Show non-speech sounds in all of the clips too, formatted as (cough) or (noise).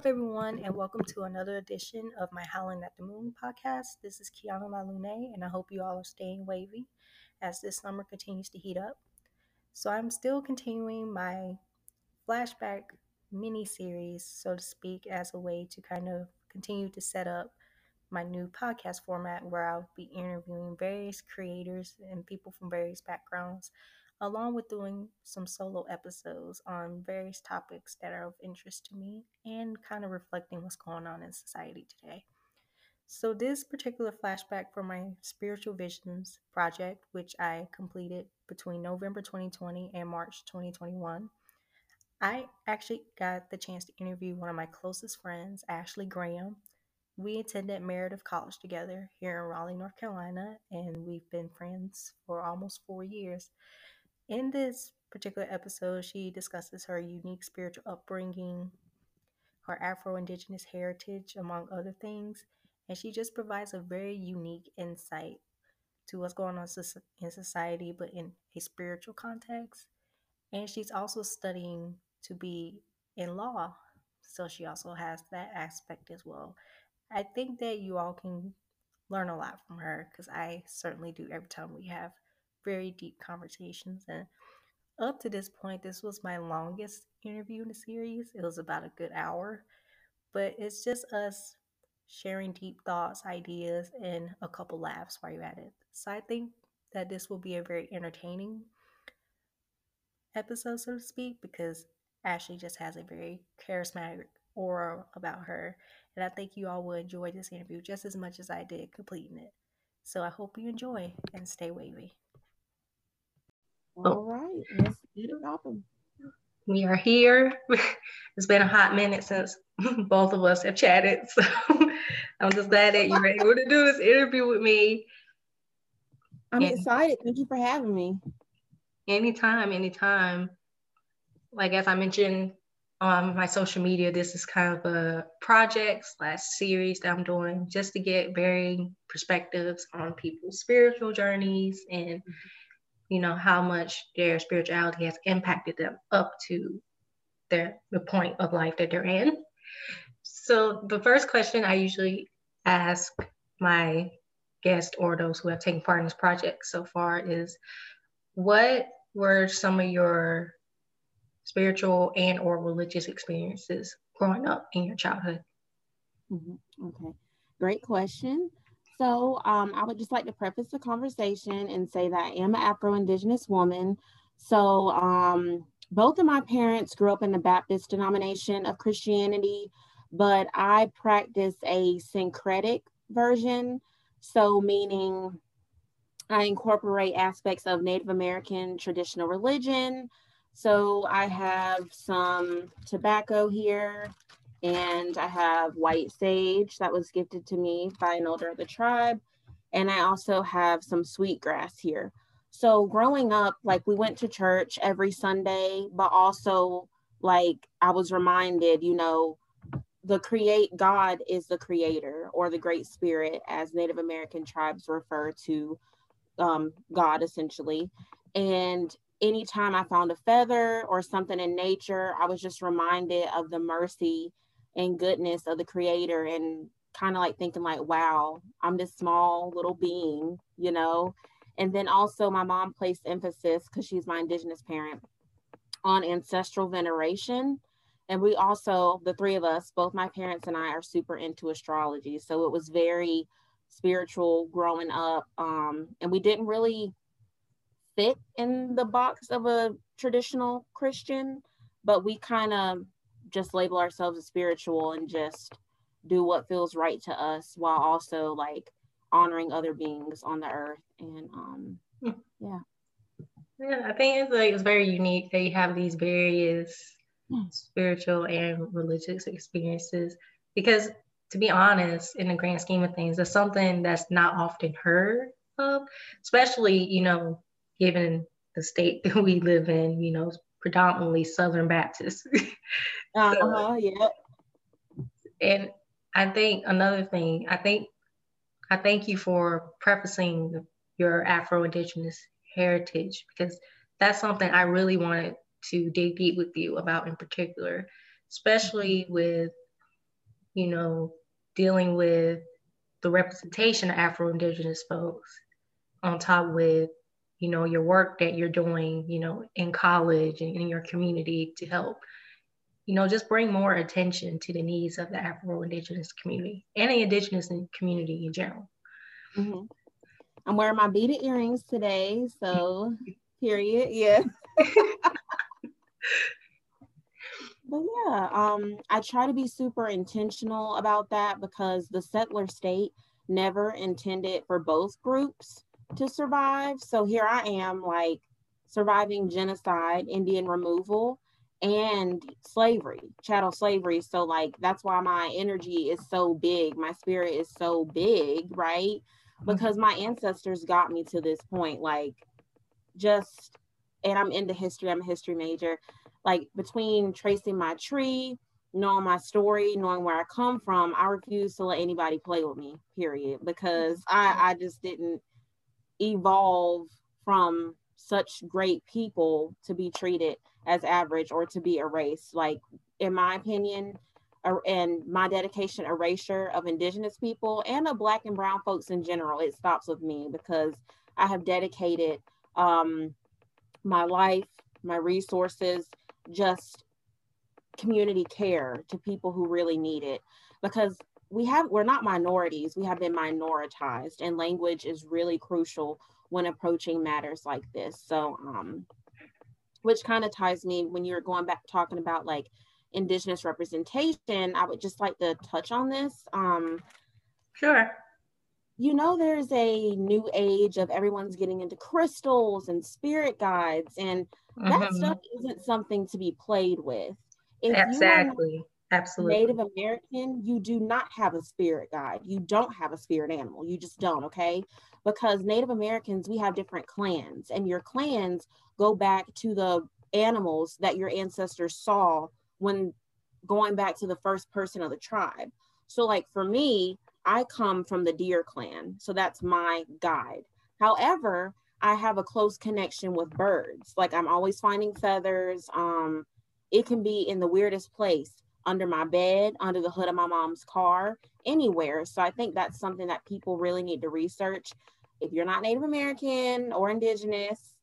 up, everyone, and welcome to another edition of my Howling at the Moon podcast. This is Kianna La Lune, and I hope you all are staying wavy as this summer continues to heat up. So, I'm still continuing my flashback mini series, so to speak, as a way to kind of continue to set up my new podcast format where I'll be interviewing various creators and people from various backgrounds along with doing some solo episodes on various topics that are of interest to me and kind of reflecting what's going on in society today. So, this particular flashback for my Spiritual Visions project, which I completed between November 2020 and March 2021, I actually got the chance to interview one of my closest friends, Ashley Graham. We attended Meredith College together here in Raleigh, North Carolina, and we've been friends for almost four years. In this particular episode, she discusses her unique spiritual upbringing, her Afro Indigenous heritage, among other things, and she just provides a very unique insight to what's going on in society, but in a spiritual context. And she's also studying to be in law, so she also has that aspect as well. I think that you all can learn a lot from her because I certainly do every time we have very deep conversations. And up to this point, this was my longest interview in the series. It was about a good hour, but it's just us sharing deep thoughts, ideas, and a couple laughs while you're at it. So I think that this will be a very entertaining episode, so to speak, because Ashley just has a very charismatic aura about her. And I think you all will enjoy this interview just as much as I did completing it. So I hope you enjoy and stay wavy. Oh. All right, let's get it open. We are here. (laughs) it's been a hot minute since (laughs) both of us have chatted. (laughs) So I'm just glad that you're able to do this interview with me. I'm and excited. Thank you for having me. Anytime, anytime. Like as I mentioned on my social media, this is kind of a project slash series that I'm doing just to get varying perspectives on people's spiritual journeys and mm-hmm you know, how much their spirituality has impacted them up to their the point of life that they're in. So the first question I usually ask my guests or those who have taken part in this project so far is what were some of your spiritual and or religious experiences growing up in your childhood? Mm-hmm. Okay, great question. So um, I would just like to preface the conversation and say that I am an Afro-Indigenous woman. So um, both of my parents grew up in the Baptist denomination of Christianity, but I practice a syncretic version. So meaning I incorporate aspects of Native American traditional religion. So I have some tobacco here, and I have white sage that was gifted to me by an elder of the tribe. And I also have some sweetgrass here. So growing up, like we went to church every Sunday, but also like I was reminded, you know, the create God is the creator or the great spirit, as Native American tribes refer to um, God essentially. And anytime I found a feather or something in nature, I was just reminded of the mercy and goodness of the creator and kind of like thinking like wow i'm this small little being you know? And then also my mom placed emphasis because she's my indigenous parent on ancestral veneration. And we also the three of us both my parents and i are super into astrology. So it was very spiritual growing up um, and we didn't really fit in the box of a traditional christian but we kind of just label ourselves as spiritual and just do what feels right to us while also like honoring other beings on the earth and um hmm. yeah yeah i think it's like it's very unique that you have these various hmm. spiritual and religious experiences because to be honest in the grand scheme of things it's something that's not often heard of especially you know given the state (laughs) that we live in you know predominantly southern baptist (laughs) Uh-huh, yeah. And I think another thing, I think I thank you for prefacing your Afro-Indigenous heritage because that's something I really wanted to dig deep with you about in particular, especially with you know, dealing with the representation of Afro Indigenous folks on top with, you know, your work that you're doing, you know, in college and in your community to help, you know, just bring more attention to the needs of the Afro Indigenous community and the Indigenous community in general. Mm-hmm. I'm wearing my beaded earrings today, so (laughs) period. Yeah. (laughs) but yeah, um, I try to be super intentional about that because the settler state never intended for both groups to survive. So here I am, like surviving genocide, Indian removal, and slavery, chattel slavery. So, like, that's why my energy is so big. My spirit is so big, right? Mm-hmm. Because my ancestors got me to this point. Like, just, and I'm into history, I'm a history major like between tracing my tree, knowing my story, knowing where I come from, I refuse to let anybody play with me, period, because I, I just didn't evolve from such great people to be treated as average or to be erased. Like, in my opinion, and my dedication erasure of indigenous people and of black and brown folks in general it stops with me because i have dedicated um, my life my resources just community care to people who really need it because we have we're not minorities we have been minoritized and language is really crucial when approaching matters like this so um which kind of ties me when you're going back talking about like indigenous representation i would just like to touch on this um sure you know there's a new age of everyone's getting into crystals and spirit guides and that mm-hmm. stuff isn't something to be played with. If exactly. Absolutely. Native American, you do not have a spirit guide. You don't have a spirit animal. You just don't, okay? Because Native Americans, we have different clans, and your clans go back to the animals that your ancestors saw when going back to the first person of the tribe. So, like for me, I come from the deer clan. So that's my guide. However, I have a close connection with birds. Like I'm always finding feathers. Um, it can be in the weirdest place under my bed, under the hood of my mom's car, anywhere. So I think that's something that people really need to research. If you're not Native American or Indigenous,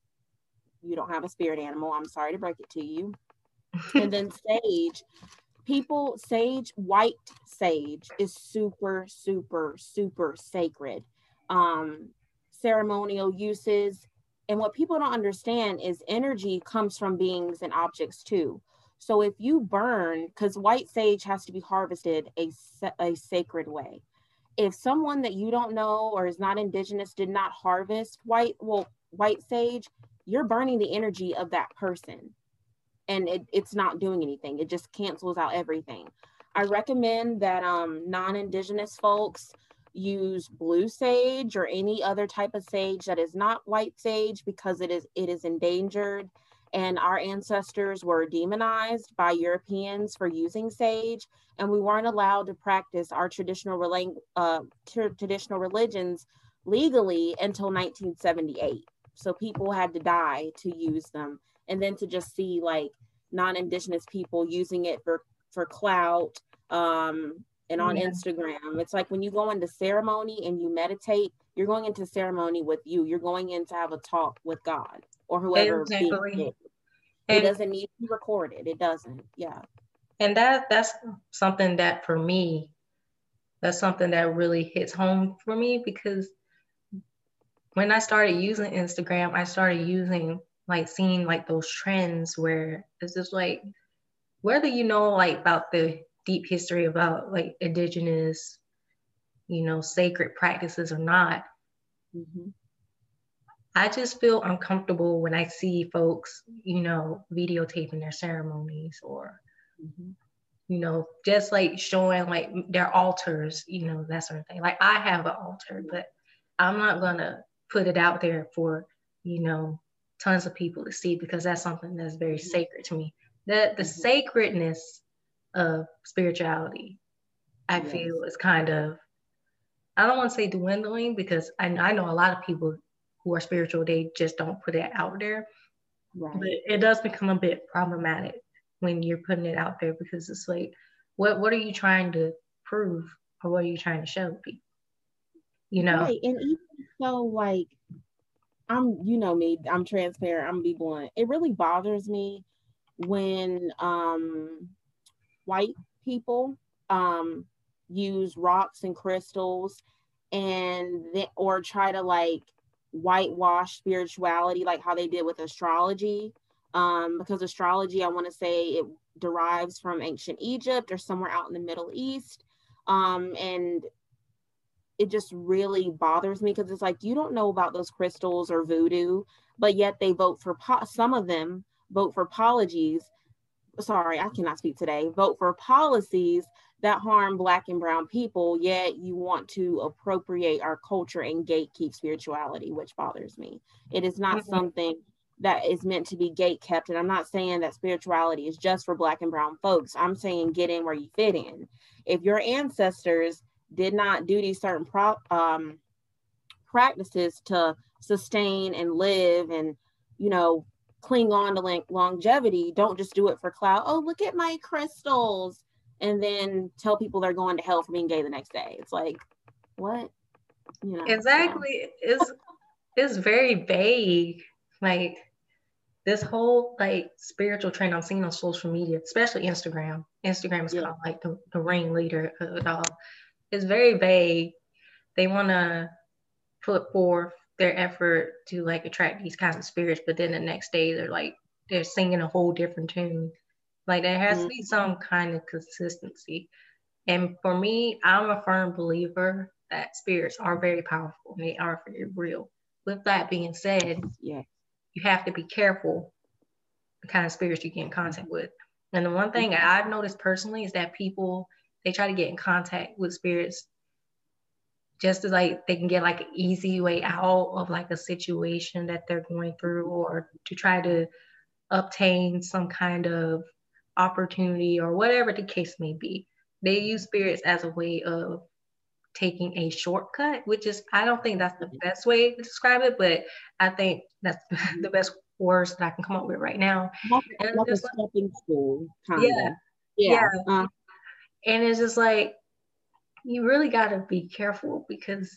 you don't have a spirit animal. I'm sorry to break it to you. and then (laughs) sage, people, sage, white sage is super, super, super sacred. Um, ceremonial uses. And what people don't understand is energy comes from beings and objects too. So if you burn, because white sage has to be harvested a, a sacred way. If someone that you don't know or is not indigenous did not harvest white, well, white sage, you're burning the energy of that person. And it, it's not doing anything. It just cancels out everything. I recommend that um, non-indigenous folks use blue sage or any other type of sage that is not white sage because it is it is endangered and our ancestors were demonized by Europeans for using sage and we weren't allowed to practice our traditional uh, traditional religions legally until 1978 so people had to die to use them and then to just see like non-indigenous people using it for for clout um, and on yeah. Instagram. It's like when you go into ceremony and you meditate, you're going into ceremony with you. You're going in to have a talk with God or whoever. Exactly. It doesn't need to be recorded. It doesn't. Yeah. And that that's something that for me, that's something that really hits home for me because when I started using Instagram, I started using like seeing like those trends where it's just like whether you know like about the deep history about like indigenous, you know, sacred practices or not. Mm-hmm. I just feel uncomfortable when I see folks, you know, videotaping their ceremonies or, mm-hmm. you know, just like showing like their altars, you know, that sort of thing. Like I have an altar, but I'm not gonna put it out there for, you know, tons of people to see because that's something that's very mm-hmm. sacred to me. The the mm-hmm. sacredness of spirituality, I yes. feel is kind of, I don't want to say dwindling because I, I know a lot of people who are spiritual, they just don't put it out there. Right. But it does become a bit problematic when you're putting it out there because it's like, what what are you trying to prove or what are you trying to show people? You know? Right. And even so, like, I'm, you know me, I'm transparent, I'm gonna be blunt. It really bothers me when um white people um use rocks and crystals and they, or try to like whitewash spirituality like how they did with astrology. Um because astrology i want to say it derives from ancient egypt or somewhere out in the middle east. Um and it just really bothers me because it's like you don't know about those crystals or voodoo but yet they vote for po- some of them vote for apologies sorry i cannot speak today. Vote for policies that harm black and brown people yet you want to appropriate our culture and gatekeep spirituality which bothers me. It is not mm-hmm. something that is meant to be gate kept and i'm not saying that spirituality is just for black and brown folks. I'm saying get in where you fit in. If your ancestors did not do these certain pro- um, practices to sustain and live and you know cling on to longevity don't just do it for clout. Oh look at my crystals and then tell people they're going to hell for being gay the next day it's like what you know exactly it's it's very vague like this whole like spiritual trend I'm seeing on social media, especially Instagram. Instagram is yeah. kind of like the, the ringleader of it all. It's very vague. They want to put forth their effort to like attract these kinds of spirits, but then the next day they're like they're singing a whole different tune. Like there has mm-hmm. to be some kind of consistency. And for me, I'm a firm believer that spirits are very powerful and they are very real. With that being said, yeah you have to be careful the kind of spirits you get in contact with. And the one thing I've noticed personally is that people they try to get in contact with spirits just as like they can get like an easy way out of like a situation that they're going through or to try to obtain some kind of opportunity or whatever the case may be. They use spirits as a way of taking a shortcut, which is, I don't think that's the best way to describe it, but I think that's (laughs) the best words that I can come up with right now. Like, a stepping stool, yeah, yeah. yeah. Uh, and it's just like, you really got to be careful because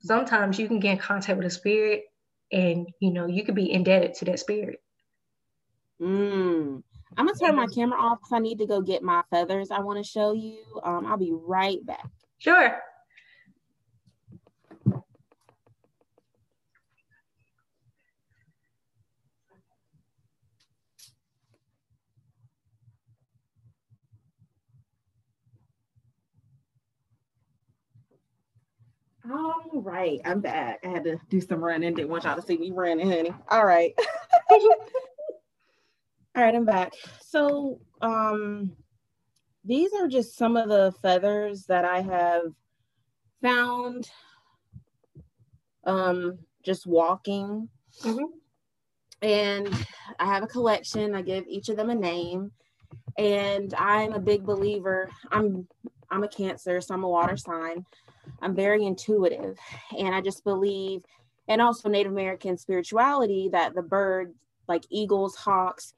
sometimes you can get in contact with a spirit and, you know, you could be indebted to that spirit. Mm. I'm gonna turn my camera off because I need to go get my feathers I want to show you. Um, I'll be right back. Sure. All right, I'm back. I had to do some running. Didn't want y'all to see me running, honey. All right. (laughs) All right, I'm back. So, um, these are just some of the feathers that I have found um, just walking. Mm-hmm. And I have a collection. I give each of them a name. And I'm a big believer. I'm I'm a cancer, so I'm a water sign. I'm very intuitive. And I just believe, and also Native American spirituality, that the birds, like eagles, hawks,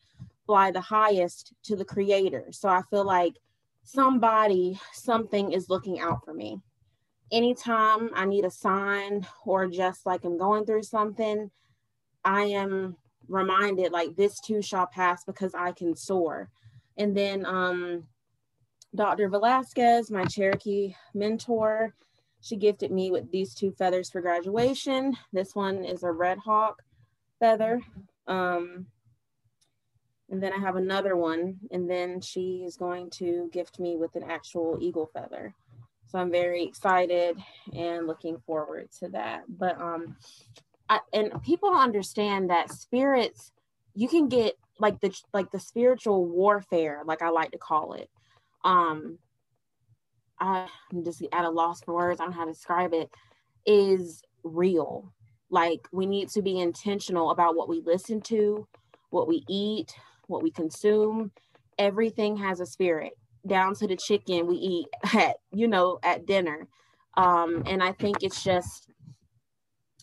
fly the highest to the creator. So I feel like somebody, something is looking out for me. Anytime I need a sign or just like I'm going through something, I am reminded like this too shall pass because I can soar. And then um, Dr. Velasquez, my Cherokee mentor, she gifted me with these two feathers for graduation. This one is a red hawk feather. Um, and then I have another one, and then she is going to gift me with an actual eagle feather. So I'm very excited and looking forward to that. But um, I, and people understand that spirits, you can get like the like the spiritual warfare, like I like to call it. Um, I, I'm just at a loss for words on how to describe it. Is real. Like we need to be intentional about what we listen to, what we eat, what we consume, everything has a spirit, down to the chicken we eat at, you know, at dinner. Um, and I think it's just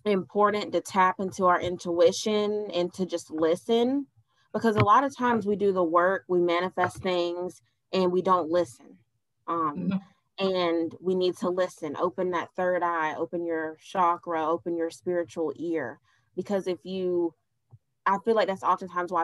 important to tap into our intuition and to just listen because a lot of times we do the work, we manifest things, and we don't listen. Um, mm-hmm. and we need to listen open that third eye open your chakra open your spiritual ear because if you i feel like that's oftentimes why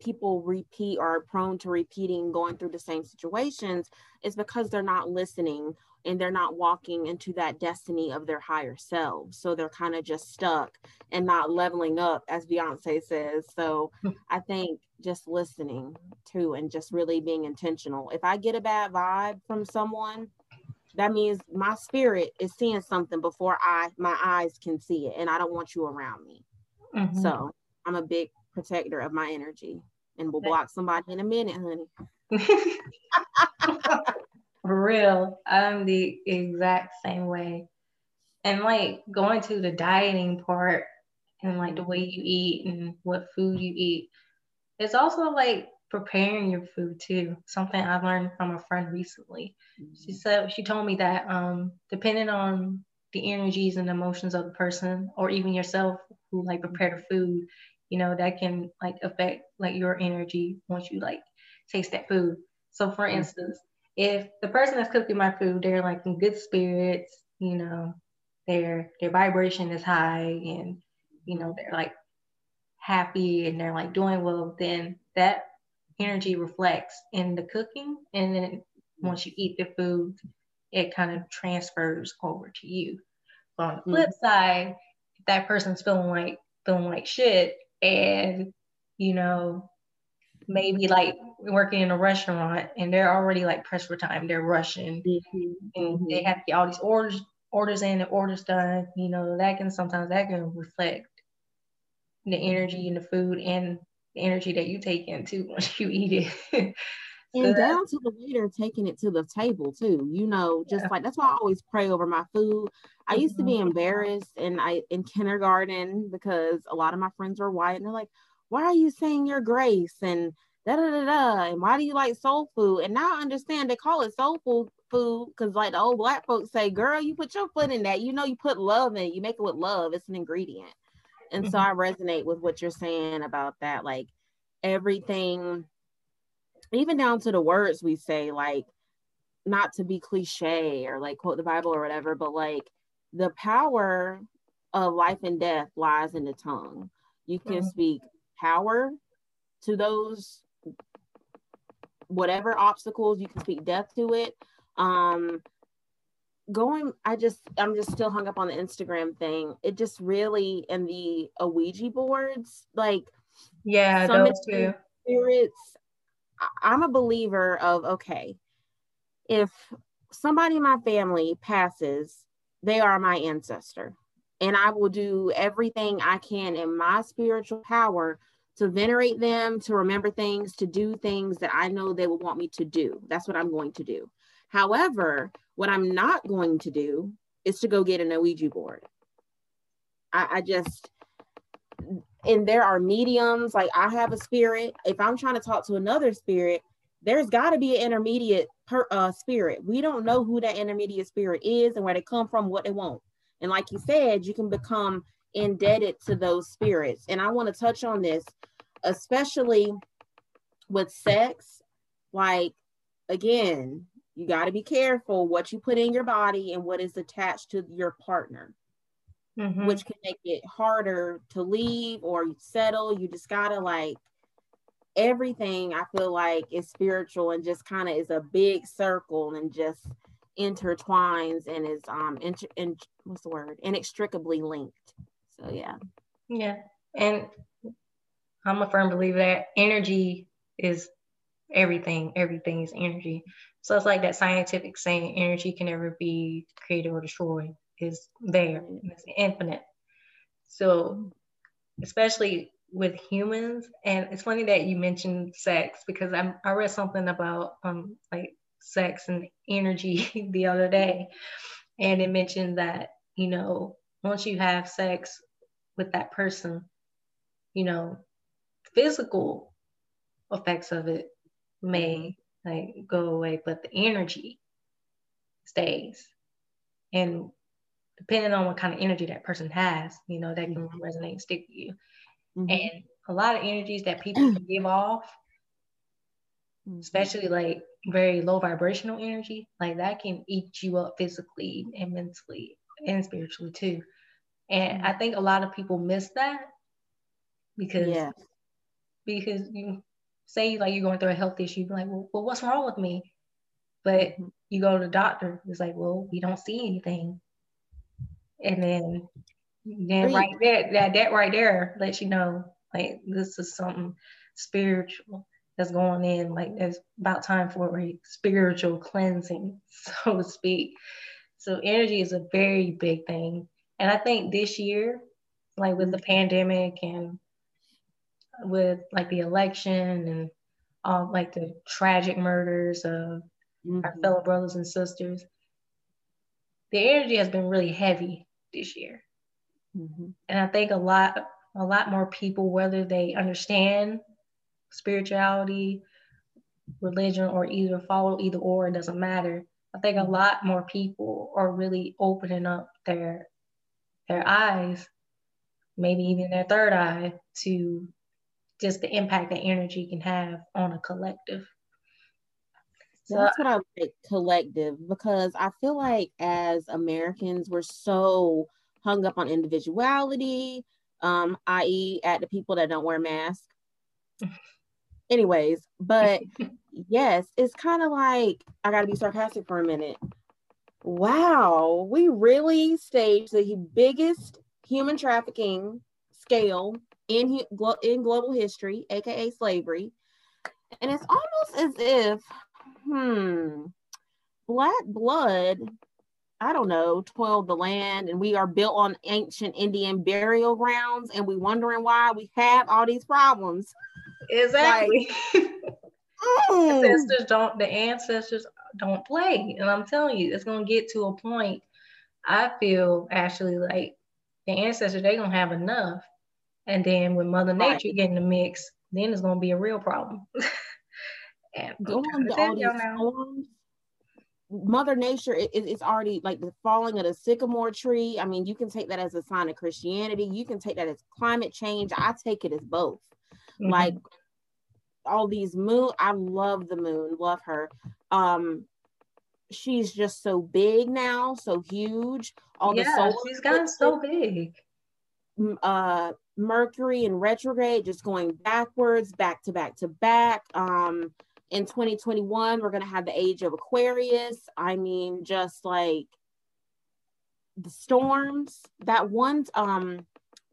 people repeat or are prone to repeating going through the same situations is because they're not listening and they're not walking into that destiny of their higher selves. So they're kind of just stuck and not leveling up, as Beyonce says. So hmm. I think just listening to and just really being intentional. If I get a bad vibe from someone, that means my spirit is seeing something before I my eyes can see it, and I don't want you around me. Mm-hmm. So I'm a big protector of my energy, and will block somebody in a minute, honey. (laughs) For real, I'm the exact same way. And like going to the dieting part and like the way you eat and what food you eat, it's also like preparing your food too. Something I learned from a friend recently. She mm-hmm. said she told me that um, depending on the energies and emotions of the person or even yourself who like prepare the food, you know, that can like affect like your energy once you like taste that food. So for mm-hmm. instance, if the person that's cooking my food, they're like in good spirits, you know, their their vibration is high and you know, they're like happy and they're like doing well, then that energy reflects in the cooking. And then once you eat the food, it kind of transfers over to you. But on the flip mm-hmm. side, if that person's feeling like feeling like shit and you know maybe like working in a restaurant and they're already like pressed for time they're rushing mm-hmm. and they mm-hmm. have to get all these orders orders in and orders done you know that can sometimes that can reflect the energy in the food and the energy that you take in too (laughs) once you eat it and down to the waiter taking it to the table too you know just yeah. like that's why i always pray over my food i used mm-hmm. to be mm-hmm. embarrassed and i in kindergarten because a lot of my friends were white and they're like why are you saying your grace and da da da da and why do you like soul food and now i understand they call it soul food food because like the old black folks say girl you put your foot in that you know you put love in it you make it with love it's an ingredient and mm-hmm. so i resonate with what you're saying about that like everything even down to the words we say like not to be cliche or like quote the bible or whatever but like the power of life and death lies in the tongue. You can mm-hmm. speak power to those whatever obstacles you can speak death to it. Um going i just i'm just still hung up on the instagram thing. It just really and the ouija boards like yeah those two spirits i'm a believer of okay if somebody in my family passes they are my ancestor and I will do everything I can in my spiritual power to venerate them, to remember things, to do things that I know they will want me to do. That's what I'm going to do. However, what I'm not going to do is to go get an Ouija board. I, I just, and there are mediums, like I have a spirit. If I'm trying to talk to another spirit, there's got to be an intermediate per, uh, spirit. We don't know who that intermediate spirit is and where they come from, what they want. And like you said, you can become indebted to those spirits. And I want to touch on this, especially with sex. Like, again, you got to be careful what you put in your body and what is attached to your partner, mm-hmm. which can make it harder to leave or settle. You just got to like, everything I feel like is spiritual and just kind of is a big circle and just intertwines and is um inter- in, what's the word? inextricably linked. So yeah. Yeah. And i'm a firm believer that energy is everything. Everything is energy. So it's like that scientific saying energy can never be created or destroyed is there it's infinite so especially with humans and it's funny that you mentioned sex because I'm, i read something about um like sex and energy (laughs) the other day. And it mentioned that, you know, once you have sex with that person, you know, physical effects of it may like go away, but the energy stays. And depending on what kind of energy that person has, you know, that can mm-hmm. resonate and stick with you. Mm-hmm. And a lot of energies that people can give off, mm-hmm. especially like very low vibrational energy, like that can eat you up physically and mentally and spiritually too. And I think a lot of people miss that because Yeah. because you say like you're going through a health issue, you're like, well, well, what's wrong with me? But Mhm. you go to the doctor, it's like, well, we don't see anything. And then then right there, that that right there lets you know like this is something spiritual that's going in. Like it's about time for a spiritual cleansing, (laughs) so to speak. So energy is a very big thing. And I think this year, like with the pandemic and with like the election and all like the tragic murders of our Mhm. fellow brothers and sisters, the energy has been really heavy this year. Mhm. And I think a lot a lot more people, whether they understand spirituality, religion, or either follow either or, it doesn't matter. I think a lot more people are really opening up their their eyes, maybe even their third eye, to just the impact that energy can have on a collective. So That's what I like collective because I feel like as Americans, we're so hung up on individuality, um, i.e., at the people that don't wear masks. (laughs) Anyways, but (laughs) yes, it's kind of like I got to be sarcastic for a minute. Wow, we really staged the biggest human trafficking scale in in global history, aka slavery, and it's almost as if hmm, black blood, I don't know, toiled the land and we are built on ancient Indian burial grounds and we wondering why we have all these problems. exactly. (laughs) Mm. ancestors don't the ancestors don't play and i'm telling you it's going to get to a point i feel actually like the ancestors they don't have enough and then when mother Right. nature get in the mix then it's going to be a real problem (laughs) and I'm Going trying to to tell all these storms. Mother Nature it, it- it's already like the falling of the sycamore tree. I mean, you can take that as a sign of Christianity. You can take that as climate change. I take it as both. Mhm. like all these moon i love the moon love her um she's just so big now so huge all the yeah solar she's gotten so big uh mercury in retrograde just going backwards back to back to back um in 2021 we're going to have the age of aquarius i mean just like the storms that one um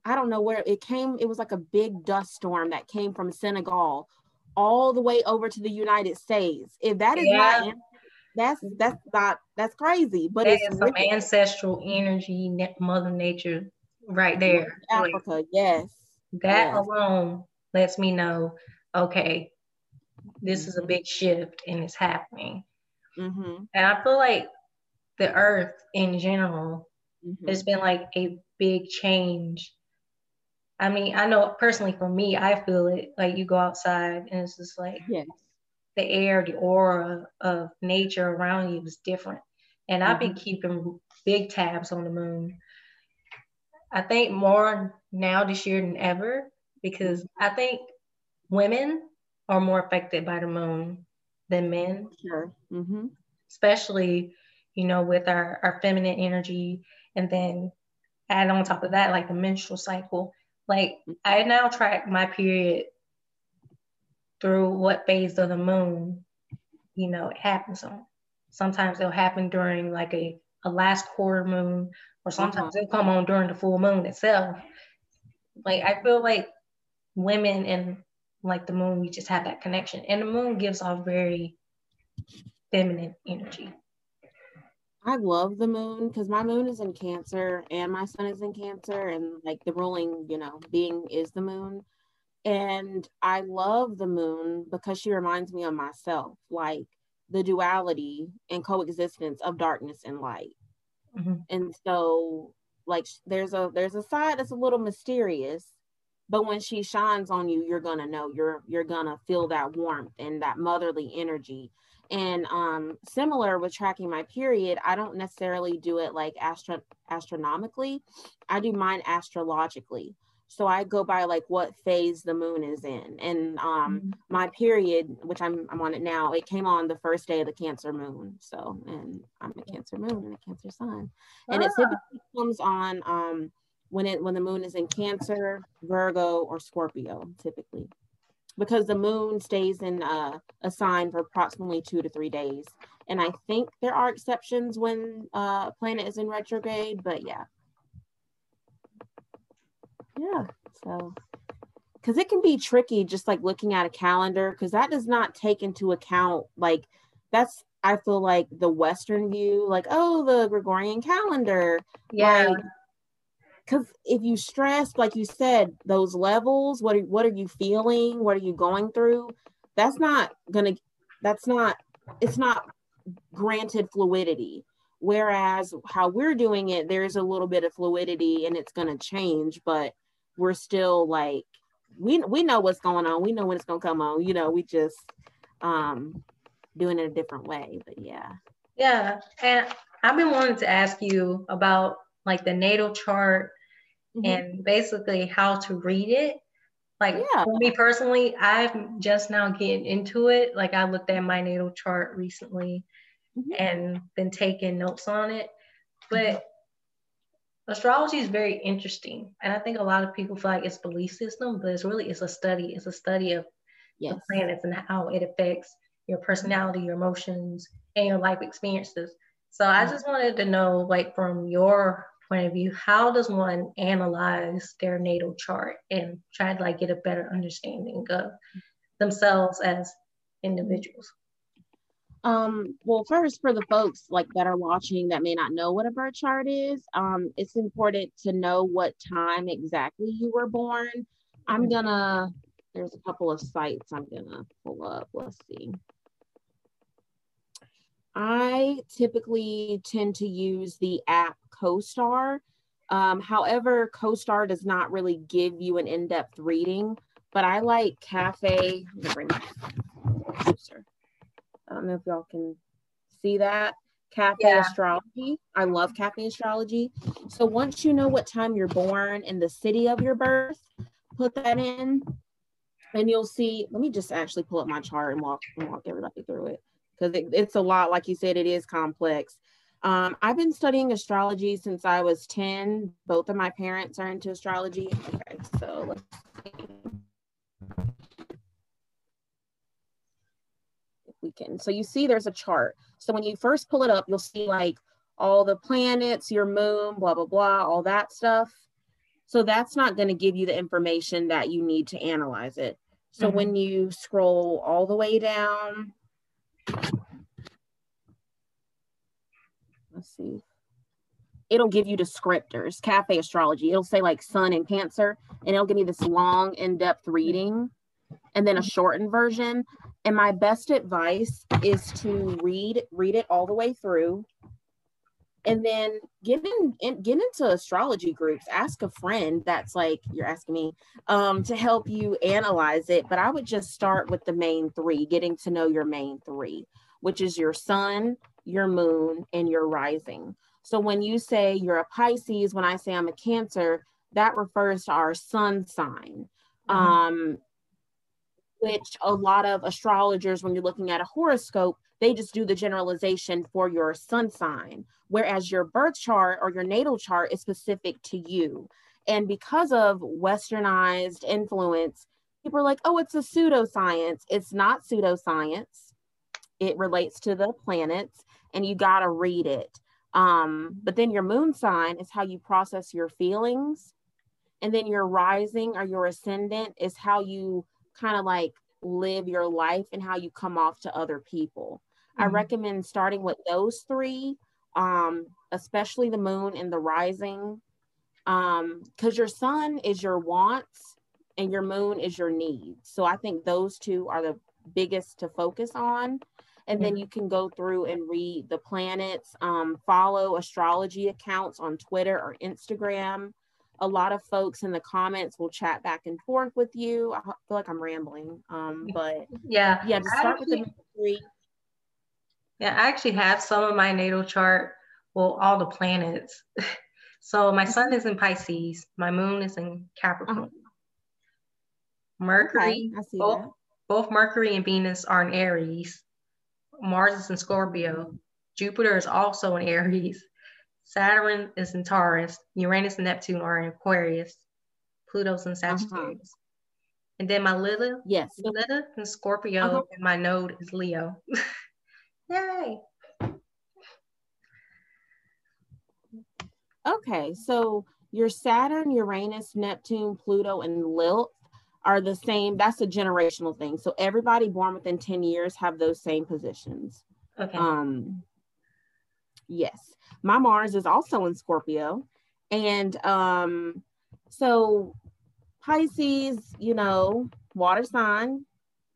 i don't know where it came it was like a big dust storm that came from senegal all the way over to the united states if that is Yeah. not that's that's not that's crazy but that it's some ancestral energy mother nature right there Like, africa yes that Yes. alone lets me know okay this is a Mhm. big shift and it's happening. Mm-hmm, and i feel like the earth in general mm-hmm. it's been like a big change. I mean i know personally for me i feel it. Like you go outside and it's just like yes. the air the aura of nature around you is different. And i've been keeping big tabs on the moon. I think more now this year than ever because i think women are more affected by the moon than men. Sure. Mm-hmm. especially you know with our, our feminine energy. And then add on top of that like the menstrual cycle. Like i now track my period through what phase of the moon you know it happens on. Sometimes it'll happen during like a, a last quarter moon or sometimes it'll come on during the full moon itself. Like i feel like women and like the moon we just have that connection and the moon gives off very feminine energy I love the moon because my moon is in Cancer and my sun is in Cancer, and like the ruling, you know, being is the moon. And I love the moon because she reminds me of myself, like the duality and coexistence of darkness and light. Mhm. And so, like, there's a there's a side that's a little mysterious, but when she shines on you, you're gonna know. You're you're gonna feel that warmth and that motherly energy and um similar with tracking my period i don't necessarily do it like astro- astronomically i do mine astrologically So I go by like what phase the moon is in. And um mm-hmm. my period, which I'm I'm on it now, it came on the first day of the cancer moon. So and I'm a cancer moon and a cancer sun. And ah. it typically comes on um when it when the moon is in cancer, Virgo, or Scorpio, typically. Because the moon stays in uh, a sign for approximately two to three days. And I think there are exceptions when uh, a planet is in retrograde, but yeah, yeah. So, because it can be tricky just like looking at a calendar, because that does not take into account, like, that's, I feel like the Western view, like, oh, the Gregorian calendar. Yeah. Because if you stress, like you said, those levels, what are, what are you feeling? What are you going through? That's not gonna, that's not, it's not granted fluidity. Whereas how we're doing it, there's a little bit of fluidity and it's to change, but we're still like we we know what's going on. We know when it's gonna come on. You know, we just um doing it a different way. But yeah. Yeah. And I've been wanting to ask you about like the natal chart mm-hmm. and basically how to read it. Like yeah. for me personally, I'm just now getting into it. Like I looked at my natal chart recently mm-hmm. and been taking notes on it. But mm-hmm astrology is very interesting and i think a lot of people feel like it's belief system but it's really it's a study it's a study of yes. the planets and how it affects your personality your emotions and your life experiences so i just wanted to know like from your point of view how does one analyze their natal chart and try to like get a better understanding of themselves as individuals um, well, first for the folks like that are watching that may not know what a birth chart is, um, it's important to know what time exactly you were born. I'm gonna, there's a couple of sites I'm gonna pull up. Let's see. I typically tend to use the app CoStar. Um, however, CoStar does not really give you an in-depth reading, but I like Cafe. Bring my I don't know if y'all can see that. Cafe yeah. Astrology. I love Cafe Astrology. So once you know what time you're born and the city of your birth, put that in and you'll see. Let me just actually pull up my chart and walk, and walk everybody through it because it, it's a lot. Like you said, it is complex. Um, I've been studying astrology since I was 10. Both of my parents are into astrology. Okay, so let's see. weekend. So you see there's a chart. So when you first pull it up, you'll see like all the planets, your moon, blah, blah, blah, all that stuff. So that's not going to give you the information that you need to analyze it. So mm-hmm. when you scroll all the way down, let's see, it'll give you descriptors, cafe astrology. It'll say like sun and cancer, and it'll give me this long, in depth reading and then a shortened version. And my best advice is to read read it all the way through and then get in, in, get into astrology groups ask a friend that's like you're asking me um, to help you analyze it but i would just start with the main three getting to know your main three which is your sun your moon and your rising so when you say you're a pisces when i say i'm a cancer that refers to our sun sign mm-hmm. um, which a lot of astrologers, when you're looking at a horoscope, they just do the generalization for your sun sign, whereas your birth chart or your natal chart is specific to you. And because of westernized influence, people are like, oh, it's a pseudoscience. It's not pseudoscience. It relates to the planets, and you got to read it. Um, but then your moon sign is how you process your feelings. And then your rising or your ascendant is how you kind of like live your life and how you come off to other people. Mm-hmm. I recommend starting with those three, um, especially the moon and the rising, um, because your sun is your wants and your moon is your needs. So I think those two are the biggest to focus on. And then you can go through and read the planets, um, follow astrology accounts on Twitter or Instagram a lot of folks in the comments will chat back and forth with you. I feel like I'm rambling, um, but yeah, yeah. To start actually, with the three. Yeah, I actually have some of my natal chart. Well, all the planets. (laughs) So my sun is in Pisces, my moon is in Capricorn. Uh-huh. Mercury, okay, both, both Mercury and Venus are in Aries. Mars is in Scorpio. Jupiter is also in Aries. Saturn is in Taurus. Uranus and Neptune are in Aquarius. Pluto's in uh-huh. Sagittarius. Uh-huh. And then my Lilith, yes, Lilith in Scorpio, uh-huh. and my node is Leo. (laughs) Yay! Okay, so your Saturn, Uranus, Neptune, Pluto, and Lilith are the same. That's a generational thing. So everybody born within 10 years have those same positions. Okay. Um yes. My Mars is also in Scorpio. And um so Pisces, you know, water sign,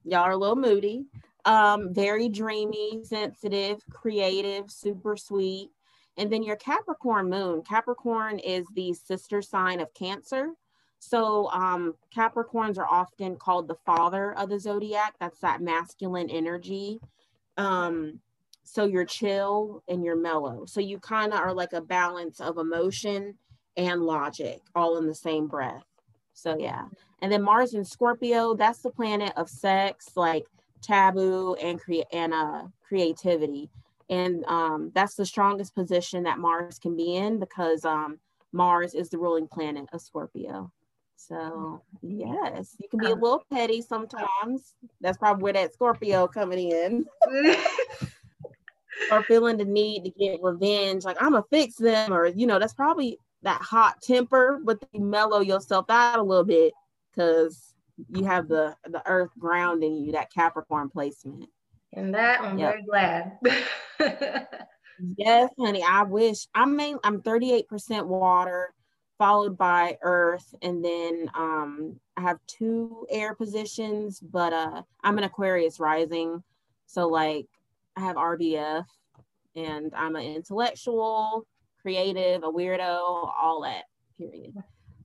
y'all are a little moody. Um, very dreamy, sensitive, creative, super sweet. And then your Capricorn moon. Capricorn is the sister sign of Cancer. So um, Capricorns are often called the father of the zodiac. That's that masculine energy. Um, so you're chill and you're mellow. So you kind of are like a balance of emotion and logic all in the same breath. So yeah. And then Mars in Scorpio, that's the planet of sex, like taboo and create and uh creativity and um, that's the strongest position that Mars can be in because um, Mars is the ruling planet of Scorpio. So yes, you can be a um, little petty sometimes. That's probably where that Scorpio coming in. (laughs) or feeling the need to get revenge, like I'm gonna fix them, or you know, that's probably that hot temper, but you mellow yourself out a little bit because you have the the earth grounding you, that Capricorn placement. And that I'm yep. very glad. (laughs) yes, honey. I wish I'm main, I'm 38% water, followed by earth, and then um I have two air positions, but uh I'm an Aquarius rising. So like I have RBF and I'm an intellectual, creative, a weirdo, all that period.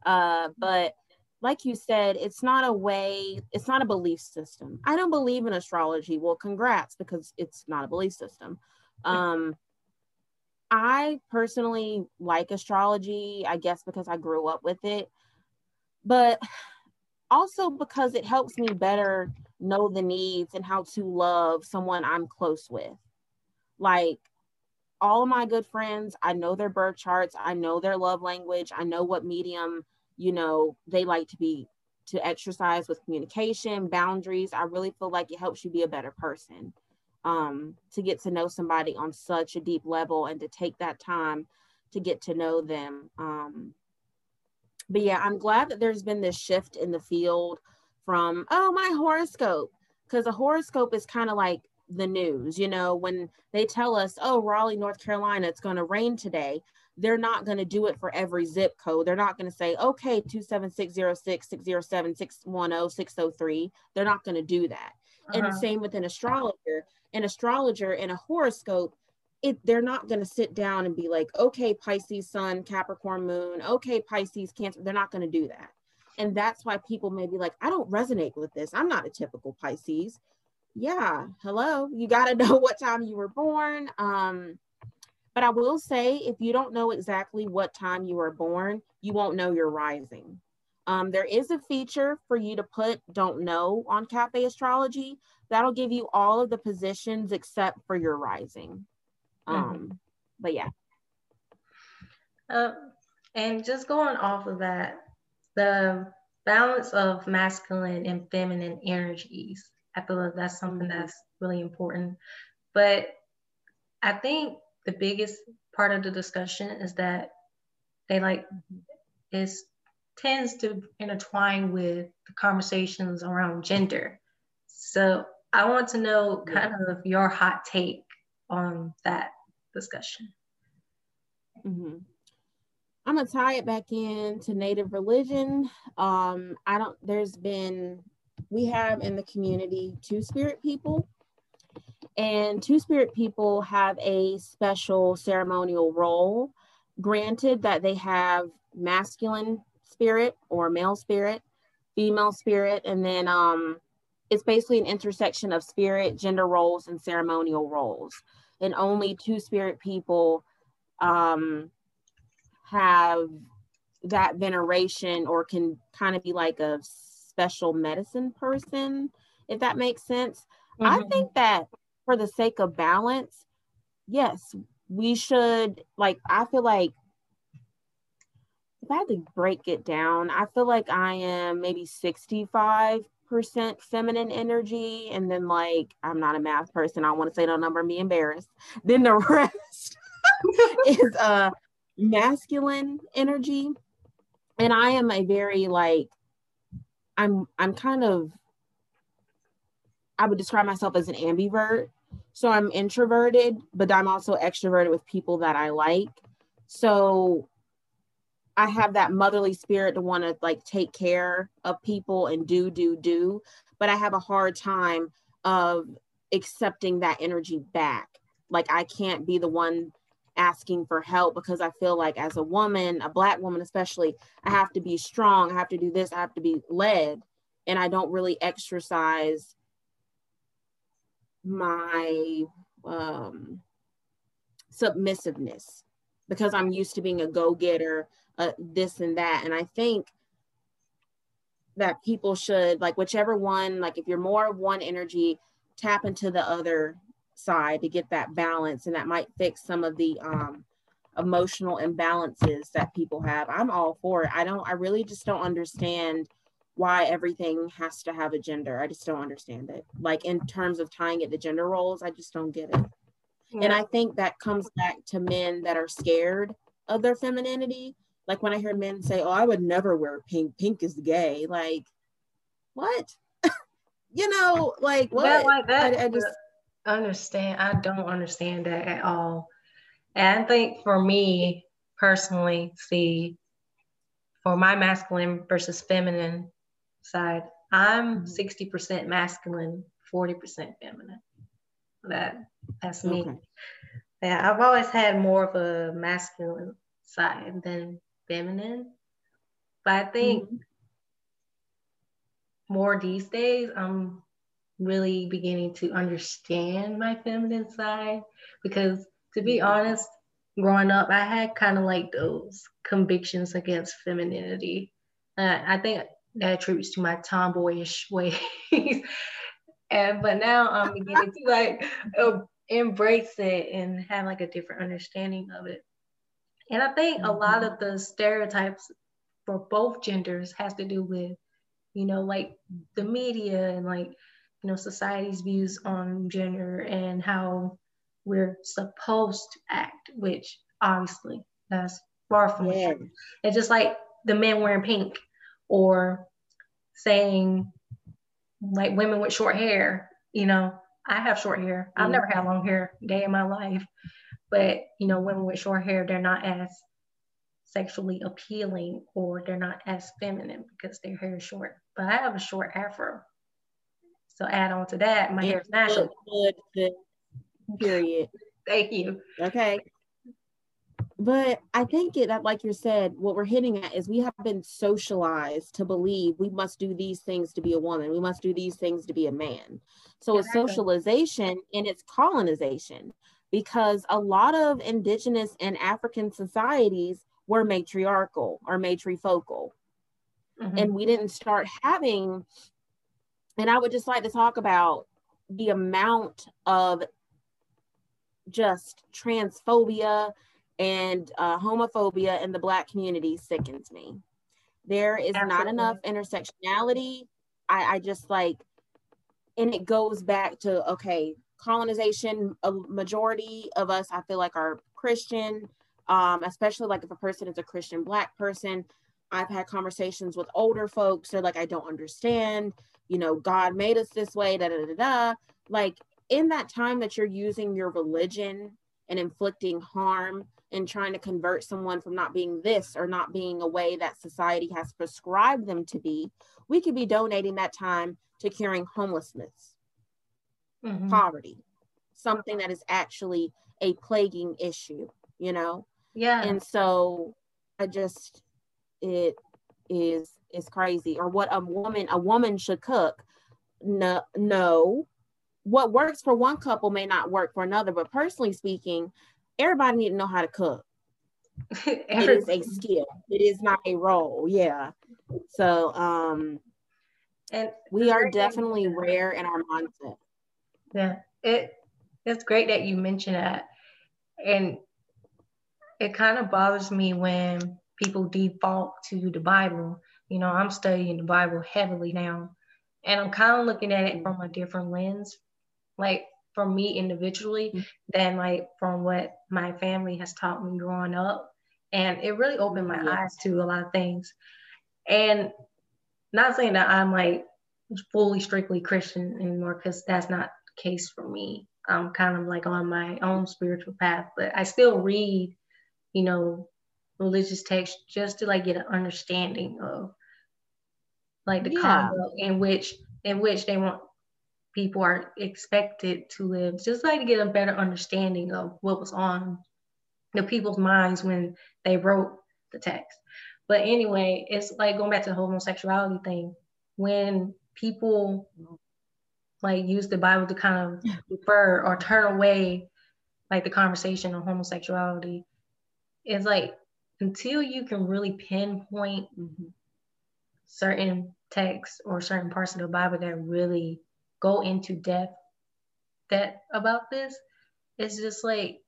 Uh, but like you said, it's not a way, it's not a belief system. I don't believe in astrology. Well, congrats, because it's not a belief system. Um, I personally like astrology, I guess because I grew up with it, but also because it helps me better know the needs and how to love someone I'm close with. Like all of my good friends, I know their birth charts, I know their love language, I know what medium you know, they like to be to exercise with communication, boundaries. I really feel like it helps you be a better person. Um, to get to know somebody on such a deep level and to take that time to get to know them. Um, but yeah, I'm glad that there's been this shift in the field from, oh, my horoscope, because a horoscope is kind of like the news, you know, when they tell us, oh, Raleigh, North Carolina, it's going to rain today they're not going to do it for every zip code. They're not going to say, okay, 27606, 607, 610, 603. They're not going to do that. Uh-huh. And the same with an astrologer. An astrologer and a horoscope, it, they're not going to sit down and be like, okay, Pisces sun, Capricorn moon, okay, Pisces cancer. They're not going to do that. And that's why people may be like, I don't resonate with this. I'm not a typical Pisces. Yeah, hello. You got to (laughs) know what time you were born. Um, but I will say, if you don't know exactly what time you were born, you won't know you're rising. Um, there is a feature for you to put don't know on Cafe Astrology. That'll give you all of the positions except for your rising. mm-hmm. Um, but yeah. Uh, and just going off of that, the balance of masculine and feminine energies, I feel like that's something mm-hmm. that's really important. But I think the biggest part of the discussion is that they like is tends to intertwine with the conversations around gender. So I want to know kind of your hot take on that discussion. Mm-hmm. I'm gonna tie it back into native religion. Um, I don't. There's been we have in the community two spirit people and Two Spirit people have a special ceremonial role, granted that they have masculine spirit or male spirit, female spirit, and then um, it's basically an intersection of spirit, gender roles, and ceremonial roles. And only Two Spirit people um, have that veneration or can kind of be like a special medicine person, if that makes sense. Mm-hmm. I think that for the sake of balance, yes, we should like I feel like if I had to break it down, I feel like I am maybe 65% feminine energy. And then, like, I'm not a math person. I don't want to say no number and be embarrassed. Then the (laughs) rest (laughs) is uh, masculine energy. And I am a very, like, I'm, I'm kind of, I would describe myself as an ambivert. So I'm introverted, but I'm also extroverted with people that I like. So I have that motherly spirit to want to like take care of people and do, do, do, but I have a hard time of accepting that energy back. Like I can't be the one asking for help because I feel like as a woman, a black woman especially, I have to be strong, I have to do this, I have to be led, and I don't really exercise my um submissiveness because I'm used to being a go-getter uh, this and that. And I think that people should like whichever one, like if you're more of one energy, tap into the other side to get that balance, and that might fix some of the um, emotional imbalances that people have. I'm all for it. I don't. I really just don't understand why everything has to have a gender. I just don't understand it. Like in terms of tying it to gender roles, I just don't get it. Yeah. And I think that comes back to men that are scared of their femininity like when I hear men say, "Oh, I would never wear pink. Pink is gay." Like, what? (laughs) you know, like what? That, like that. I, I just understand. I don't understand that at all. And I think for me personally, see, for my masculine versus feminine side, I'm 60% mm-hmm. masculine, 40% feminine. That that's me. Okay. Yeah, I've always had more of a masculine side than feminine. But I think mm-hmm. more these days, I'm really beginning to understand my feminine side because to be honest, growing up, I had kind of like those convictions against femininity. Uh, I think that attributes to my tomboyish (laughs) ways. and but now I'm beginning to like (laughs) uh, embrace it and have like a different understanding of it. And I think a lot mm-hmm. of the stereotypes for both genders has to do with, you know, like the media and like, you know, society's views on gender and how we're supposed to act, which obviously that's far from yeah. true. It's just like the men wearing pink or saying like women with short hair, you know, I have short hair. I've mm-hmm. never had long hair day in my life. But you know, women with short hair, they're not as sexually appealing or they're not as feminine because their hair is short. But I have a short afro. So add on to that, my hair is natural. Good, good. Period. (laughs) Thank you. Okay. But I think it, like you said, what we're hitting at is we have been socialized to believe we must do these things to be a woman. We must do these things to be a man. So exactly. it's socialization and it's colonization because a lot of indigenous and African societies were matriarchal or matrifocal. Mm-hmm. And we didn't start having, and I would just like to talk about the amount of just transphobia and uh, homophobia in the Black community sickens me. There is Absolutely. not enough intersectionality. I, I just like, and it goes back to okay, colonization, a majority of us, I feel like, are Christian, um, especially like if a person is a Christian Black person. I've had conversations with older folks. They're like, I don't understand. You know, God made us this way, da da da da. Like, in that time that you're using your religion and inflicting harm and trying to convert someone from not being this or not being a way that society has prescribed them to be, we could be donating that time to curing homelessness mm-hmm. poverty, something that is actually a plaguing issue, you know? Yeah. And so I just, it is, is crazy. Or what a woman, a woman should cook. No, no. What works for one couple may not work for another, but personally speaking, everybody need to know how to cook. (laughs) it is a skill. It is not a role. Yeah. So um and we are definitely rare in our mindset. Yeah. It it's great that you mentioned that. And it kind of bothers me when people default to the Bible. You know, I'm studying the Bible heavily now. And I'm kind of looking at it from a different lens. Like for me individually mm-hmm. than like from what my family has taught me growing up. And it really opened my yeah. eyes to a lot of things. And not saying that I'm like fully strictly Christian anymore, because that's not case for me. I'm kind of like on my own spiritual path, but I still read, you know, religious texts just to like get an understanding of like the yeah. conduct in which in which they want people are expected to live, just like to get a better understanding of what was on the people's minds when they wrote the text. But anyway, it's like going back to the homosexuality thing. When people like use the Bible to kind of refer or turn away like the conversation on homosexuality, it's like until you can really pinpoint mm-hmm. certain texts or certain parts of the Bible that really go into depth that about this, it's just like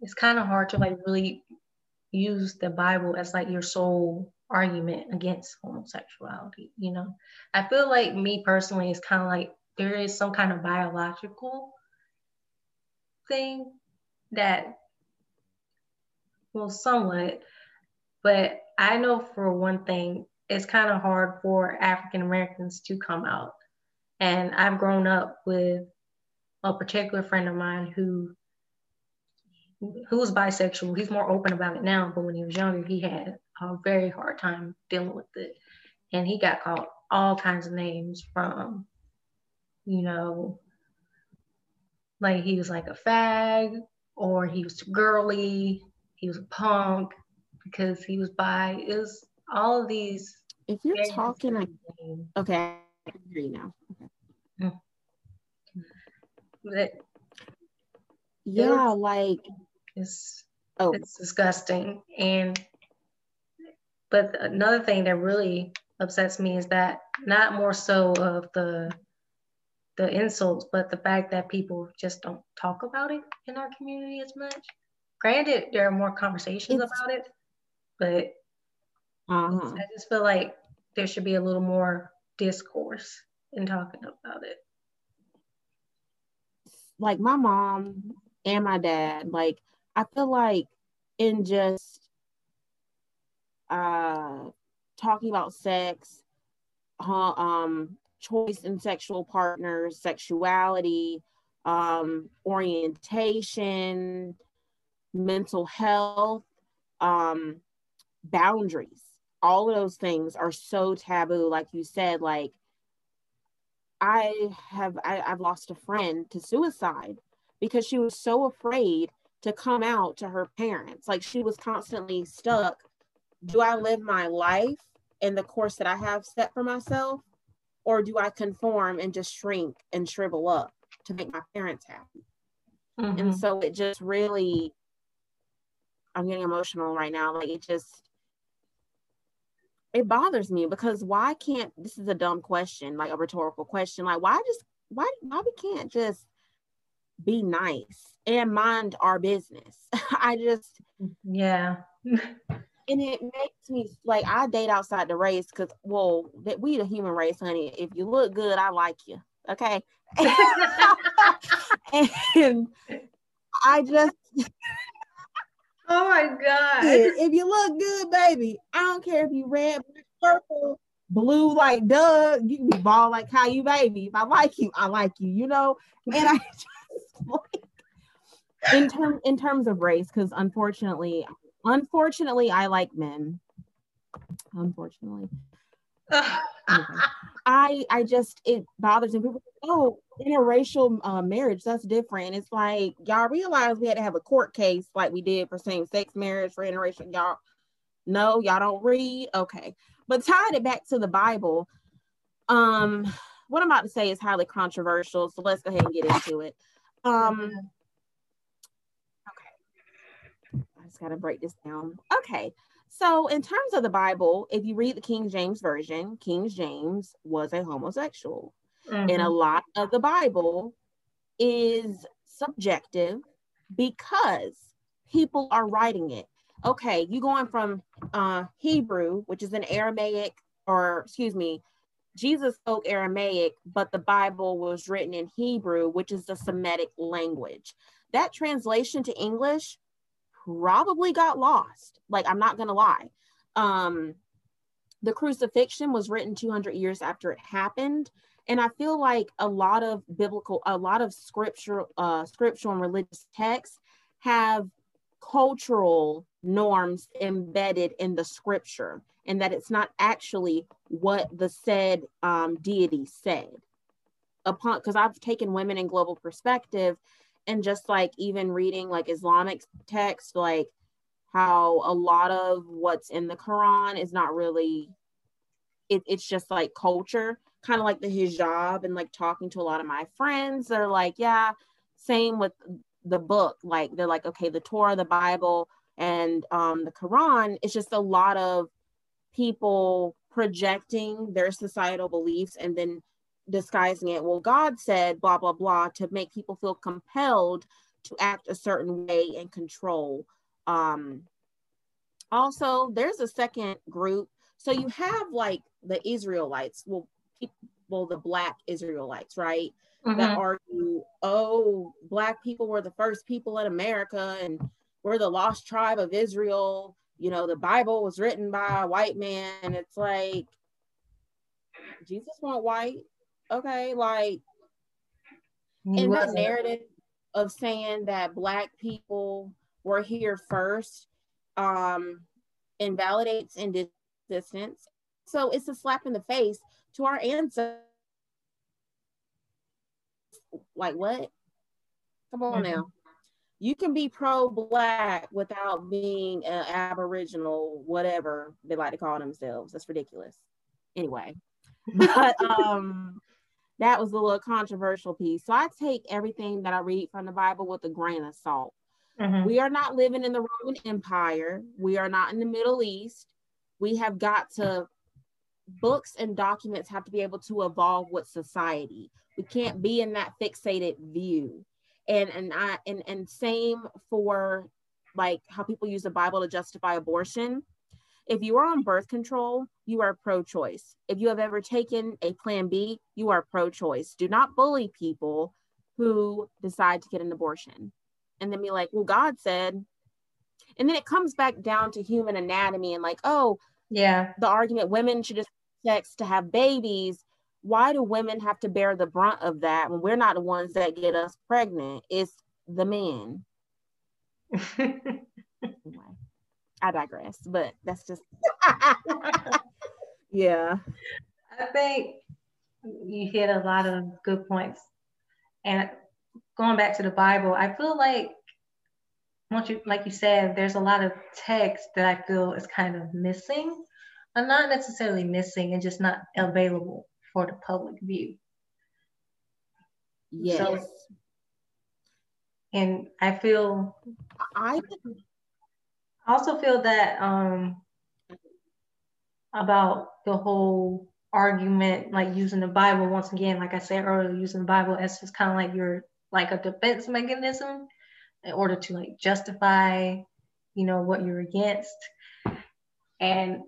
it's kind of hard to like really use the Bible as like your sole argument against homosexuality. You know, I feel like me personally is kind of like there is some kind of biological thing that, well, somewhat, but I know for one thing, it's kind of hard for African Americans to come out and I've grown up with a particular friend of mine who who was bisexual. He's more open about it now, but when he was younger, he had a very hard time dealing with it. And he got called all kinds of names from, you know, like he was like a fag or he was too girly, he was a punk because he was bi. It was all of these. If you're talking, like, okay, I agree now. Okay. Mm. But yeah, like it's oh it's disgusting. And but another thing that really upsets me is that not more so of the the insults, but the fact that people just don't talk about it in our community as much. Granted, there are more conversations it's, about it, but uh-huh. I just feel like there should be a little more discourse in talking about it like my mom and my dad, like I feel like in just uh talking about sex, um, choice in sexual partners, sexuality, um, orientation, mental health, um, boundaries. All of those things are so taboo, like you said, like I have I, I've lost a friend to suicide because she was so afraid to come out to her parents. Like she was constantly stuck. Do I live my life in the course that I have set for myself? Or do I conform and just shrink and shrivel up to make my parents happy? Mm-hmm. And so it just really, I'm getting emotional right now. Like it just, it bothers me because why can't this is a dumb question like a rhetorical question like why just why why we can't just be nice and mind our business (laughs) i just yeah (laughs) and it makes me like i date outside the race because well that we the human race honey if you look good i like you okay (laughs) and i just (laughs) Oh my God. If you look good, baby, I don't care if you red, purple, blue like Doug, you can be bald like how you baby. If I like you, I like you, you know? And I (laughs) just like in term in terms of race, because unfortunately, unfortunately, I like men. Unfortunately. (laughs) I I just it bothers me. People oh, interracial uh, marriage, that's different. It's like y'all realize we had to have a court case like we did for same-sex marriage for interracial. Y'all no, y'all don't read. Okay. But tied it back to the Bible. Um, what I'm about to say is highly controversial, so let's go ahead and get into it. Um okay. I just got to break this down. Okay. So, in terms of the Bible, if you read the King James Version, King James was a homosexual. Mm-hmm. And a mm-hmm. lot of the Bible is subjective because people are writing it. Okay, you going from uh, Hebrew, which is an Aramaic, or excuse me, Jesus spoke Aramaic, but the Bible was written in Hebrew, which is the Semitic language. That translation to English probably got lost. Like, I'm not going to lie. Um, the crucifixion was written 200 years after it happened. And I feel like a lot of biblical, a lot of scripture, uh, scriptural and religious texts have cultural norms embedded in the scripture and that it's not actually what the said um, deity said upon because i've taken women in global perspective and just like even reading like islamic text like how a lot of what's in the quran is not really it, it's just like culture kind of like the hijab and like talking to a lot of my friends they're like yeah same with the book. Like they're like okay the torah the bible and um, the quran it's just a lot of people projecting their societal beliefs and then disguising it well god said blah blah blah to make people feel compelled to act a certain way and control um also there's a second group so you have like the israelites well people the black israelites right mm-hmm. that argue oh black people were the first people in america and we're the lost tribe of israel you know, the Bible was written by a white man. And it's like, Jesus went white. Okay. Like, in that narrative of saying that Black people were here first um, invalidates and distance. So it's a slap in the face to our ancestors. Like, what? Come on mm-hmm. now you can be pro-black without being an aboriginal whatever they like to call themselves that's ridiculous anyway (laughs) but um that was a little controversial piece. So i take everything that i read from the bible with a grain of salt. Mm-hmm. we are not living in the roman empire. We are not in the middle east. We have got to books and documents have to be able to evolve with society. We can't be in that fixated view. And and I and and same for like how people use the Bible to justify abortion. If you are on birth control, you are pro-choice. If you have ever taken a plan B, you are pro-choice. Do not bully people who decide to get an abortion. And then be like, well, God said, and then it comes back down to human anatomy and like, oh, yeah, the argument women should just sex to have babies why do women have to bear the brunt of that when we're not the ones that get us pregnant? It's the men. (laughs) anyway, I digress, but that's just (laughs) yeah. I think you hit a lot of good points. And going back to the Bible, I feel like once you like you said, there's a lot of text that I feel is kind of missing. I'm not necessarily missing and just not available for the public view. Yes. So, and I feel I also feel that um about the whole argument like using the Bible once again, like I said earlier, using the Bible as just kind of like your like a defense mechanism in order to like justify, you know, what you're against. And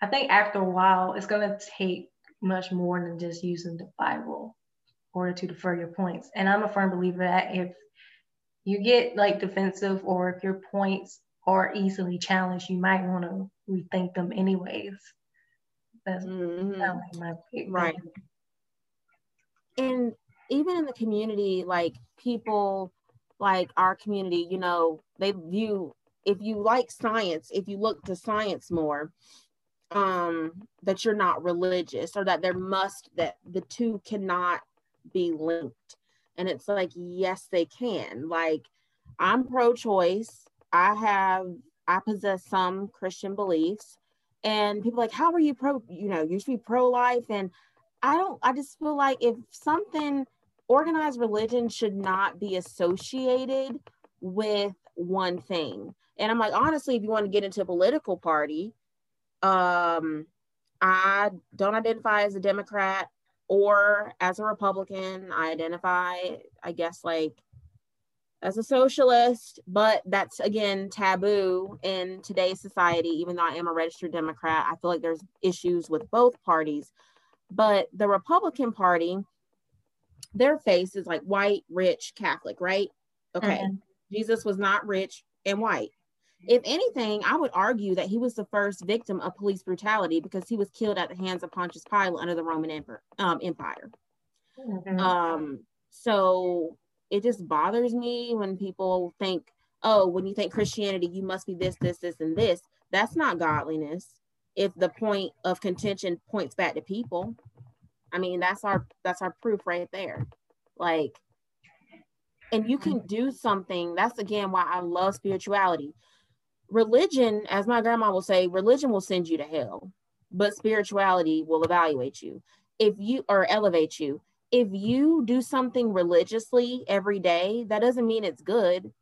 I think after a while, it's gonna take much more than just using the Bible in order to defer your points. And I'm a firm believer that if you get like defensive or if your points are easily challenged, you might want to rethink them anyways. That's mm-hmm. like my right. And even in the community, like people like our community, you know, they view if you like science, if you look to science more, um that you're not religious or that there must that the two cannot be linked and it's like yes they can. Like i'm pro-choice. I have i possess some christian beliefs. And people like how are you pro you know you should be pro-life. And i don't i just feel like if something organized religion should not be associated with one thing. And I'm like, honestly, if you want to get into a political party, um, I don't identify as a Democrat or as a Republican. I identify, I guess, like as a socialist, but that's again taboo in today's society. Even though I am a registered Democrat, I feel like there's issues with both parties. But the Republican Party, their face is like white, rich, Catholic, right? Okay. Mm-hmm. Jesus was not rich and white. If anything, I would argue that he was the first victim of police brutality because he was killed at the hands of Pontius Pilate under the Roman Emperor, um, Empire. Mm-hmm. Um, so it just bothers me when people think, oh, when you think Christianity, you must be this, this, this, and this. That's not godliness. If the point of contention points back to people, I mean, that's our that's our proof right there. Like, and you can do something. That's again why I love spirituality. Religion, as my grandma will say, religion will send you to hell, but spirituality will evaluate you. If you or elevate you, if you do something religiously every day, that doesn't mean it's good.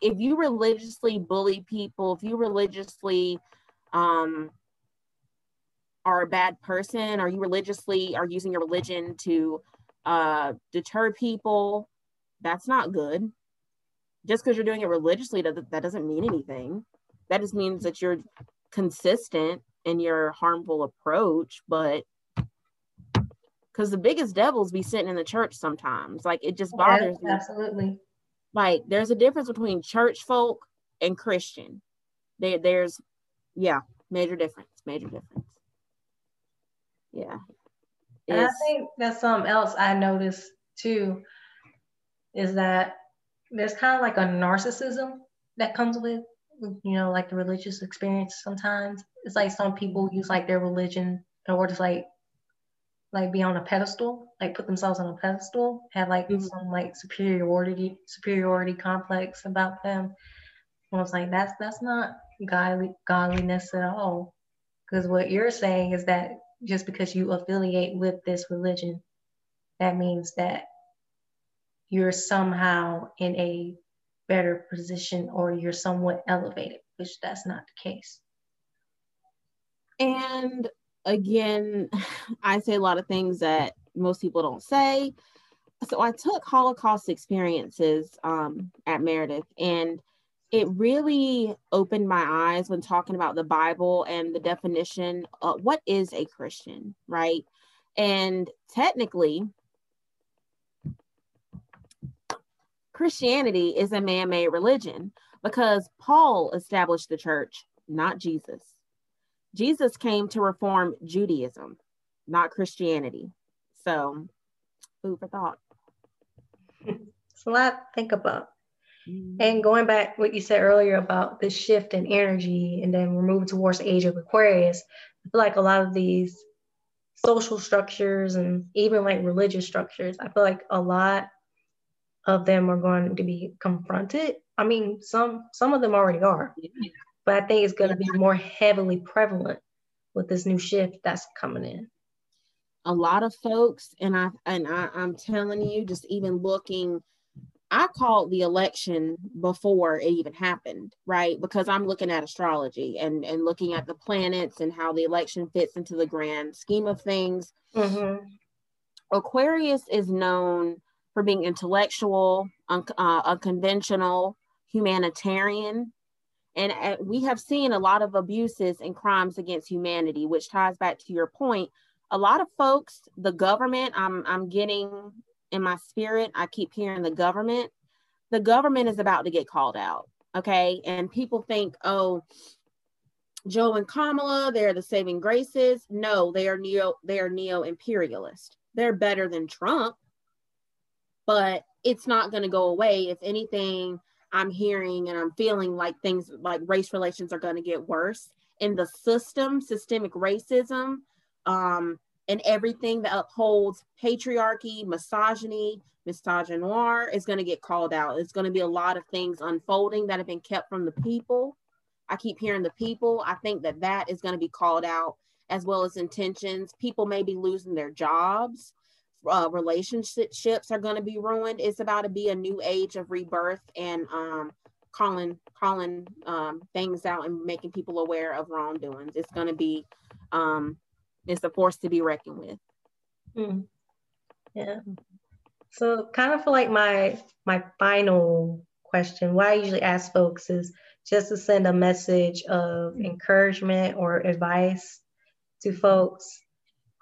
If you religiously bully people, if you religiously um, are a bad person, or you religiously are using your religion to uh, deter people, that's not good. Just because you're doing it religiously, that, that doesn't mean anything. That just means that you're consistent in your harmful approach, but because the biggest devils be sitting in the church sometimes. Like it just bothers me. Absolutely. Like there's a difference between church folk and Christian. There, there's, yeah, major difference. Major difference. Yeah. And I think that's something else I noticed too, is that there's kind of like a narcissism that comes with, you know, like the religious experience sometimes. It's like some people use like their religion in order to like like be on a pedestal, like put themselves on a pedestal, have like mm-hmm. some like superiority superiority complex about them. And I was like, that's that's not godly godliness at all. Because what you're saying is that just because you affiliate with this religion, that means that you're somehow in a better position or you're somewhat elevated, which that's not the case. And again, (laughs) I say a lot of things that most people don't say. So I took Holocaust experiences um, at Meredith, and it really opened my eyes when talking about the Bible and the definition of what is a Christian, right? And technically, Christianity is a man made religion because Paul established the church, not Jesus. Jesus came to reform Judaism, not Christianity. So, food for thought. It's a lot to think about. Mm-hmm. And going back what you said earlier about the shift in energy, and then we're moving towards the age of Aquarius. I feel like a lot of these social structures and even like religious structures, I feel like a lot of them are going to be confronted. I mean, some some of them already are. But I think it's going to be more heavily prevalent with this new shift that's coming in. A lot of folks, and I and I, I'm telling you, just even looking, I called the election before it even happened, right? Because I'm looking at astrology and and looking at the planets and how the election fits into the grand scheme of things. Mm-hmm. Aquarius is known for being intellectual, un- uh, unconventional, humanitarian, and uh, we have seen a lot of abuses and crimes against humanity, which ties back to your point. A lot of folks, the government, I'm, I'm getting in my spirit, I keep hearing the government. The government is about to get called out. Okay. And people think, oh, Joe and Kamala, they're the saving graces. No, they are neo, they are neo-imperialist. They're better than Trump, but it's not going to go away. If anything, I'm hearing and I'm feeling like things like race relations are going to get worse. In the system, systemic racism, um, and everything that upholds patriarchy, misogyny, misogynoir is going to get called out. It's going to be a lot of things unfolding that have been kept from the people. I keep hearing the people. I think that that is going to be called out as well as intentions. People may be losing their jobs uh, relationships are going to be ruined. It's about to be a new age of rebirth and um, calling calling um, things out and making people aware of wrongdoings. It's going to be um, it's a force to be reckoned with. Mm. Yeah. So kind of feel like my my final question, what I usually ask folks is just to send a message of encouragement or advice to folks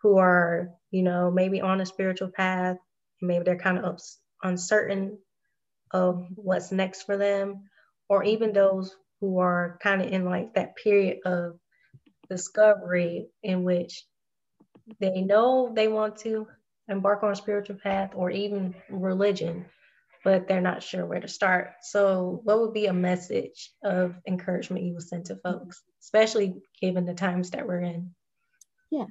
who are, you know, maybe on a spiritual path, maybe they're kind of uncertain of what's next for them, or even those who are kind of in like that period of discovery in which they know they want to embark on a spiritual path or even religion, but they're not sure where to start. So, what would be a message of encouragement you would send to folks, especially given the times that we're in? Yes.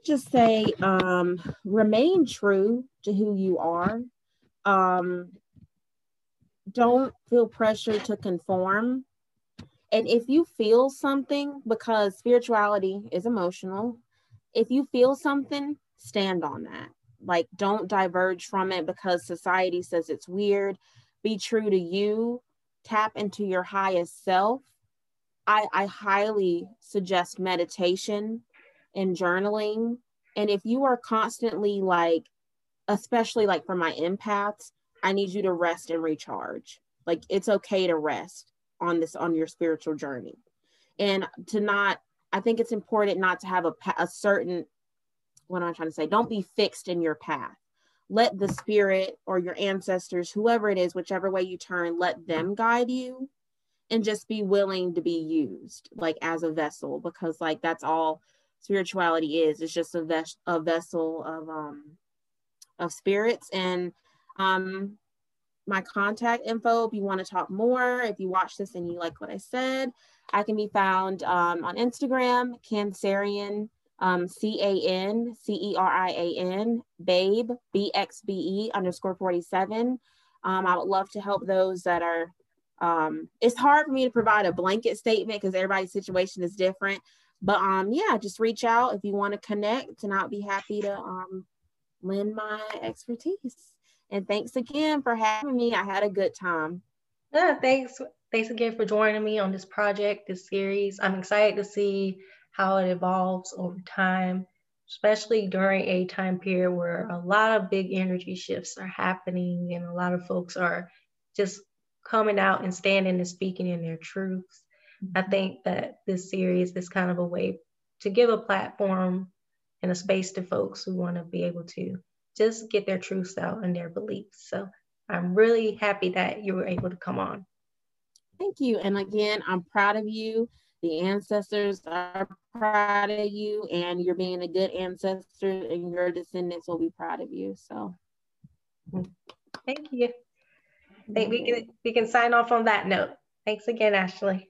Would just say um, remain true to who you are. Um, don't feel pressure to conform. And if you feel something, because spirituality is emotional, if you feel something, stand on that. Like, don't diverge from it because society says it's weird. Be true to you, tap into your highest self. I, I highly suggest meditation and journaling. And if you are constantly like, especially like for my empaths, I need you to rest and recharge. Like, it's okay to rest on this, on your spiritual journey. And to not, I think it's important not to have a, a certain what am I trying to say? Don't be fixed in your path. Let the spirit or your ancestors, whoever it is, whichever way you turn, let them guide you and just be willing to be used like as a vessel because like that's all spirituality is. It's just a, ves- a vessel of um of spirits and um my contact info if you want to talk more if you watch this and you like what i said i can be found um, on instagram cancerian um, C A N C E R I A N, Babe, B X B E underscore 47. Um, I would love to help those that are. Um, it's hard for me to provide a blanket statement because everybody's situation is different. But um, yeah, just reach out if you want to connect, and I'll be happy to um, lend my expertise. And thanks again for having me. I had a good time. Yeah, thanks. Thanks again for joining me on this project, this series. I'm excited to see how it evolves over time, especially during a time period where a lot of big energy shifts are happening and a lot of folks are just coming out and standing and speaking in their truths. I think that this series is kind of a way to give a platform and a space to folks who want to be able to just get their truths out and their beliefs. So I'm really happy that you were able to come on. Thank you. And again, I'm proud of you. The ancestors are proud of you and you're being a good ancestor and your descendants will be proud of you. So. Thank you. I think we can we can sign off on that note. Thanks again ashley